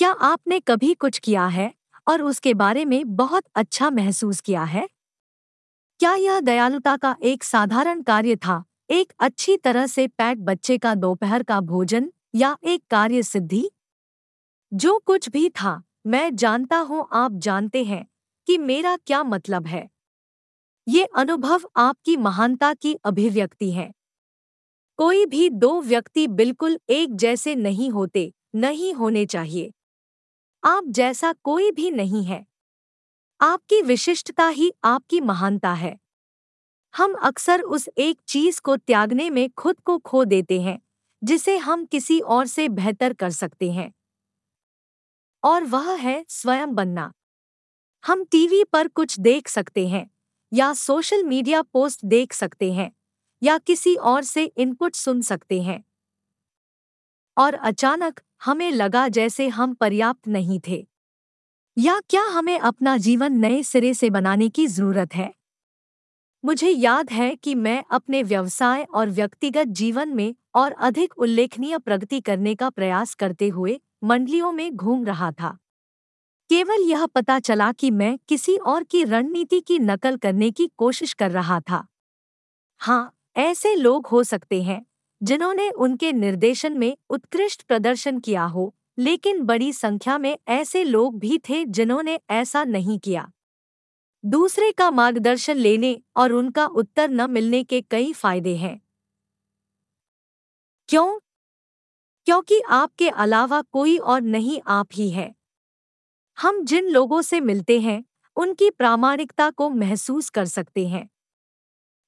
क्या आपने कभी कुछ किया है और उसके बारे में बहुत अच्छा महसूस किया है? क्या यह दयालुता का एक साधारण कार्य था, एक अच्छी तरह से पैट बच्चे का दोपहर का भोजन या एक कार्य सिद्धि? जो कुछ भी था, मैं जानता हूँ आप जानते हैं कि मेरा क्या मतलब है। ये अनुभव आपकी महानता की अभिव्यक्ति है। कोई भी दो व्यक्ति बिल्कुल एक जैसे नहीं होते, नहीं होने चाहिए। आप जैसा कोई भी नहीं है। आपकी विशिष्टता ही आपकी महानता है। हम अक्सर उस एक चीज़ को त्यागने में खुद को खो देते हैं, जिसे हम किसी और से बेहतर कर सकते हैं। और वह है स्वयं बनना। हम टीवी पर कुछ देख सकते हैं, या सोशल मीडिया पोस्ट देख सकते हैं, या किसी और से इनपुट सुन सकते हैं। और अचानक हमें लगा जैसे हम पर्याप्त नहीं थे। या क्या हमें अपना जीवन नए सिरे से बनाने की ज़रूरत है? मुझे याद है कि मैं अपने व्यवसाय और व्यक्तिगत जीवन में और अधिक उल्लेखनीय प्रगति करने का प्रयास करते हुए मंडलियों में घूम रहा था। केवल यह पता चला कि मैं किसी और की रणनीति की नकल करने की कोशिश कर रहा था। हाँ ऐसे लोग हो सकते हैं। जिन्होंने उनके निर्देशन में उत्कृष्ट प्रदर्शन किया हो, लेकिन बड़ी संख्या में ऐसे लोग भी थे जिन्होंने ऐसा नहीं किया। दूसरे का मार्गदर्शन लेने और उनका उत्तर न मिलने के कई फ़ायदे हैं। क्यों? क्योंकि आपके अलावा कोई और नहीं आप ही है। हम जिन लोगों से मिलते हैं, उनकी प्रामाणिकता को महसूस कर सकते हैं।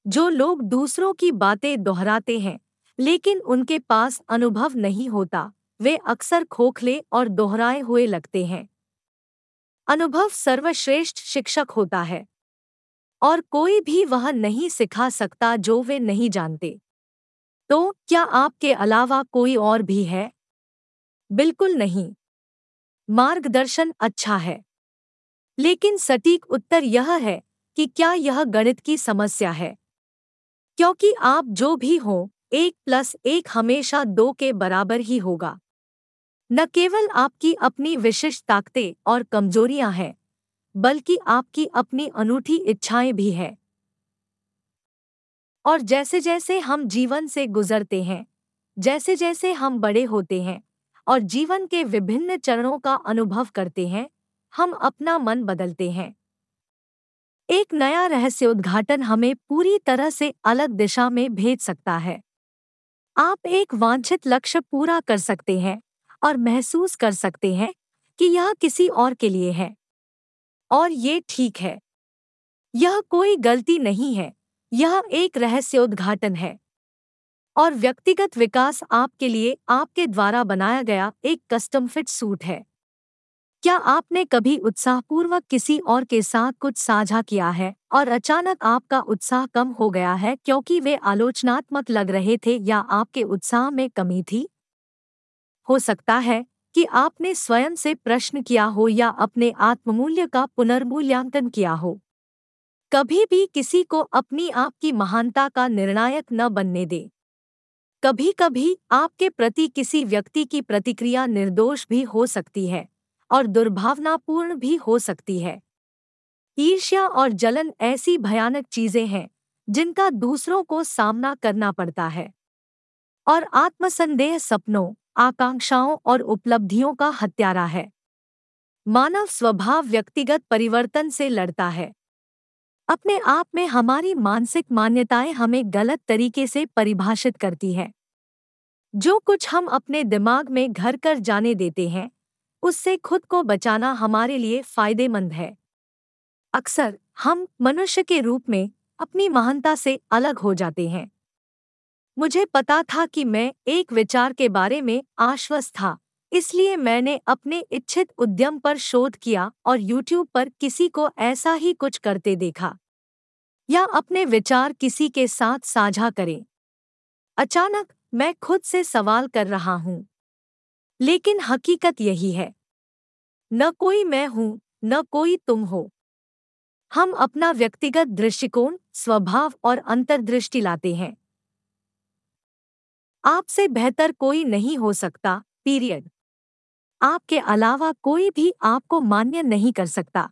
जो लोग दूसरों की बातें दोहराते हैं लेकिन उनके पास अनुभव नहीं होता। वे अक्सर खोखले और दोहराए हुए लगते हैं। अनुभव सर्वश्रेष्ठ शिक्षक होता है। और कोई भी वह नहीं सिखा सकता जो वे नहीं जानते। तो क्या आपके अलावा कोई और भी है? बिल्कुल नहीं। मार्गदर्शन अच्छा है। लेकिन सटीक उत्तर यह है कि क्या यह गणित की समस्या है। क्योंकि आप जो भी हों एक प्लस एक हमेशा दो के बराबर ही होगा। न केवल आपकी अपनी विशिष्ट ताकतें और कमजोरियाँ हैं, बल्कि आपकी अपनी अनूठी इच्छाएँ भी हैं। और जैसे जैसे हम जीवन से गुजरते हैं जैसे जैसे हम बड़े होते हैं और जीवन के विभिन्न चरणों का अनुभव करते हैं, हम अपना मन बदलते हैं। एक नया रहस्य उद्घाटन हमें पूरी तरह से अलग दिशा में भेज सकता है। आप एक वांछित लक्ष्य पूरा कर सकते हैं और महसूस कर सकते हैं कि यह किसी और के लिए है। और ये ठीक है। यह कोई गलती नहीं है। यह एक रहस्य उद्घाटन है। और व्यक्तिगत विकास आपके लिए आपके द्वारा बनाया गया एक कस्टम फिट सूट है। क्या आपने कभी उत्साहपूर्वक किसी और के साथ कुछ साझा किया है? और अचानक आपका उत्साह कम हो गया है क्योंकि वे आलोचनात्मक लग रहे थे या आपके उत्साह में कमी थी? हो सकता है कि आपने स्वयं से प्रश्न किया हो या अपने आत्ममूल्य का पुनर्मूल्यांकन किया हो। कभी भी किसी को अपनी आपकी महानता का निर्णायक न बनने दे। कभी कभी आपके प्रति किसी व्यक्ति की प्रतिक्रिया निर्दोष भी हो सकती है और दुर्भावनापूर्ण भी हो सकती है। ईर्ष्या और जलन ऐसी भयानक चीज़ें हैं, जिनका दूसरों को सामना करना पड़ता है। और आत्मसंदेह सपनों, आकांक्षाओं और उपलब्धियों का हत्यारा है। मानव स्वभाव व्यक्तिगत परिवर्तन से लड़ता है। अपने आप में हमारी मानसिक मान्यताएँ हमें गलत तरीके से परिभाषित करती है। जो कुछ हम अपने दिमाग में घर कर जाने देते हैं, उससे खुद को बचाना हमारे लिए फ़ायदेमंद है। अक्सर हम मनुष्य के रूप में अपनी महानता से अलग हो जाते हैं। मुझे पता था कि मैं एक विचार के बारे में आश्वस्त था, इसलिए मैंने अपने इच्छित उद्यम पर शोध किया और YouTube पर किसी को ऐसा ही कुछ करते देखा। या अपने विचार किसी के साथ साझा करें। अचानक मैं खुद से सवाल कर रहा हूँ। लेकिन हकीकत यही है। न कोई मैं हूँ, न कोई तुम हो। हम अपना व्यक्तिगत दृष्टिकोण, स्वभाव और अंतर्दृष्टि लाते हैं। आपसे बेहतर कोई नहीं हो सकता, पीरियड। आपके अलावा कोई भी आपको मान्य नहीं कर सकता।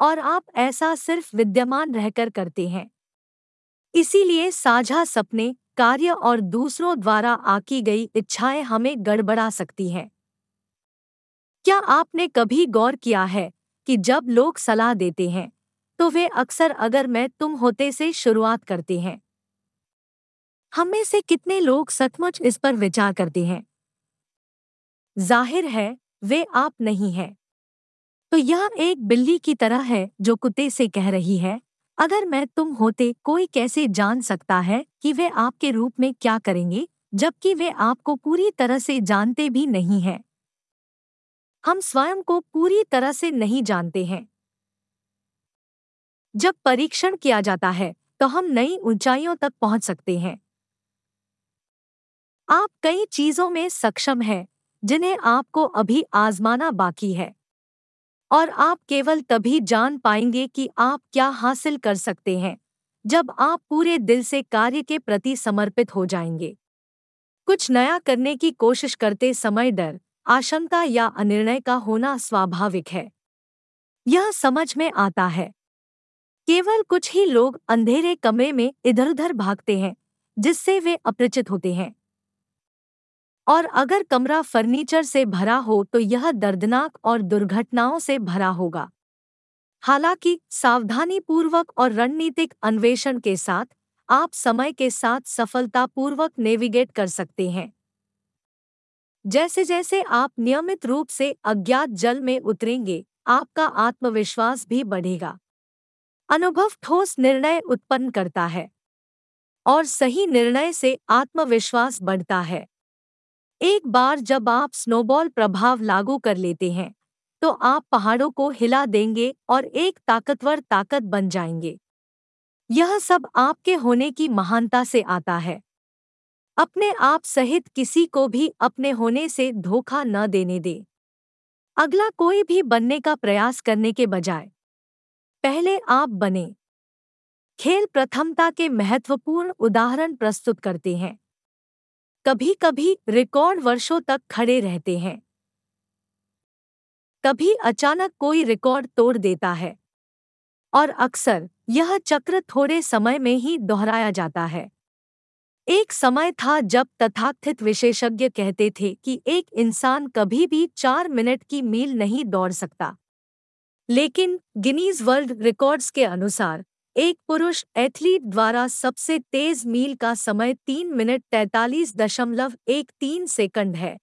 और आप ऐसा सिर्फ़ विद्यमान रहकर करते हैं। इसीलिए साझा सपने, कार्य और दूसरों द्वारा आकी गई इच्छाएँ हमें गड़बड़ा सकती हैं। क्या आपने कभी गौर किया है कि जब लोग सलाह देते हैं तो वे अक्सर अगर मैं तुम होते से शुरुआत करते हैं। हम में से कितने लोग सचमुच इस पर विचार करते हैं? ज़ाहिर है, वे आप नहीं हैं। तो यह एक बिल्ली की तरह है जो कुत्ते से कह रही है, अगर मैं तुम होते, कोई कैसे जान सकता है कि वे आपके रूप में क्या करेंगे, जबकि वे आपको पूरी तरह से जानते भी नहीं हैं? हम स्वयं को पूरी तरह से नहीं जानते हैं। जब परीक्षण किया जाता है तो हम नई ऊंचाइयों तक पहुँच सकते हैं। आप कई चीज़ों में सक्षम हैं, जिन्हें आपको अभी आजमाना बाकी है। और आप केवल तभी जान पाएँगे कि आप क्या हासिल कर सकते हैं, जब आप पूरे दिल से कार्य के प्रति समर्पित हो जाएँगे। कुछ नया करने की कोशिश करते समय डर, आशंका या अनिर्णय का होना स्वाभाविक है। यह समझ में आता है। केवल कुछ ही लोग अंधेरे कमरे में इधर उधर भागते हैं, जिससे वे अपरिचित होते हैं। और अगर कमरा फर्नीचर से भरा हो तो यह दर्दनाक और दुर्घटनाओं से भरा होगा। हालाँकि, सावधानीपूर्वक और रणनीतिक अन्वेषण के साथ, आप समय के साथ सफलतापूर्वक नेविगेट कर सकते हैं। जैसे जैसे आप नियमित रूप से अज्ञात जल में उतरेंगे, आपका आत्मविश्वास भी बढ़ेगा। अनुभव ठोस निर्णय उत्पन्न करता है और सही निर्णय से आत्मविश्वास बढ़ता है। एक बार जब आप स्नोबॉल प्रभाव लागू कर लेते हैं तो आप पहाड़ों को हिला देंगे और एक ताकतवर ताकत बन जाएँगे। यह सब आपके होने की महानता से आता है। अपने आप सहित किसी को भी अपने होने से धोखा न देने दे। अगला कोई भी बनने का प्रयास करने के बजाय पहले आप बने। खेल प्रथमता के महत्वपूर्ण उदाहरण प्रस्तुत करते हैं। कभी कभी रिकॉर्ड वर्षों तक खड़े रहते हैं। कभी अचानक कोई रिकॉर्ड तोड़ देता है। और अक्सर यह चक्र थोड़े समय में ही दोहराया जाता है। एक समय था जब तथाकथित विशेषज्ञ कहते थे कि एक इंसान कभी भी चार मिनट की मील नहीं दौड़ सकता। लेकिन गिनीज वर्ल्ड रिकॉर्ड्स के अनुसार, एक पुरुष एथलीट द्वारा सबसे तेज मील का समय तीन मिनट तैतालीस दशमलव एक तीन सेकंड है।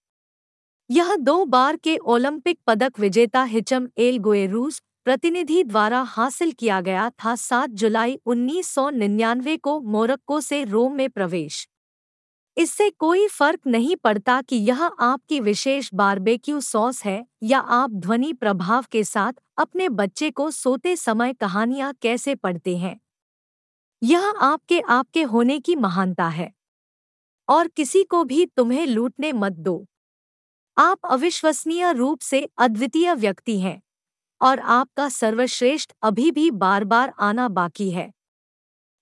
यह दो बार के ओलंपिक पदक विजेता हिचम एल गोएरूस प्रतिनिधि द्वारा हासिल किया गया था 7 जुलाई 1999 को मोरक्को से रोम में प्रवेश। इससे कोई फ़र्क नहीं पड़ता कि यह आपकी विशेष बारबेक्यू सॉस है या आप ध्वनि प्रभाव के साथ अपने बच्चे को सोते समय कहानियाँ कैसे पढ़ते हैं। यह आपके आपके होने की महानता है। और किसी को भी तुम्हें लूटने मत दो। आप अविश्वसनीय रूप से अद्वितीय व्यक्ति हैं और आपका सर्वश्रेष्ठ अभी भी बार बार आना बाकी है।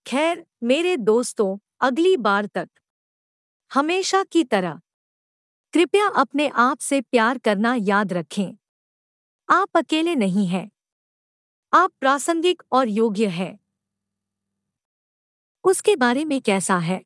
खैर, मेरे दोस्तों, अगली बार तक। हमेशा की तरह। कृपया अपने आप से प्यार करना याद रखें। आप अकेले नहीं हैं। आप प्रासंगिक और योग्य हैं। उसके बारे में कैसा है?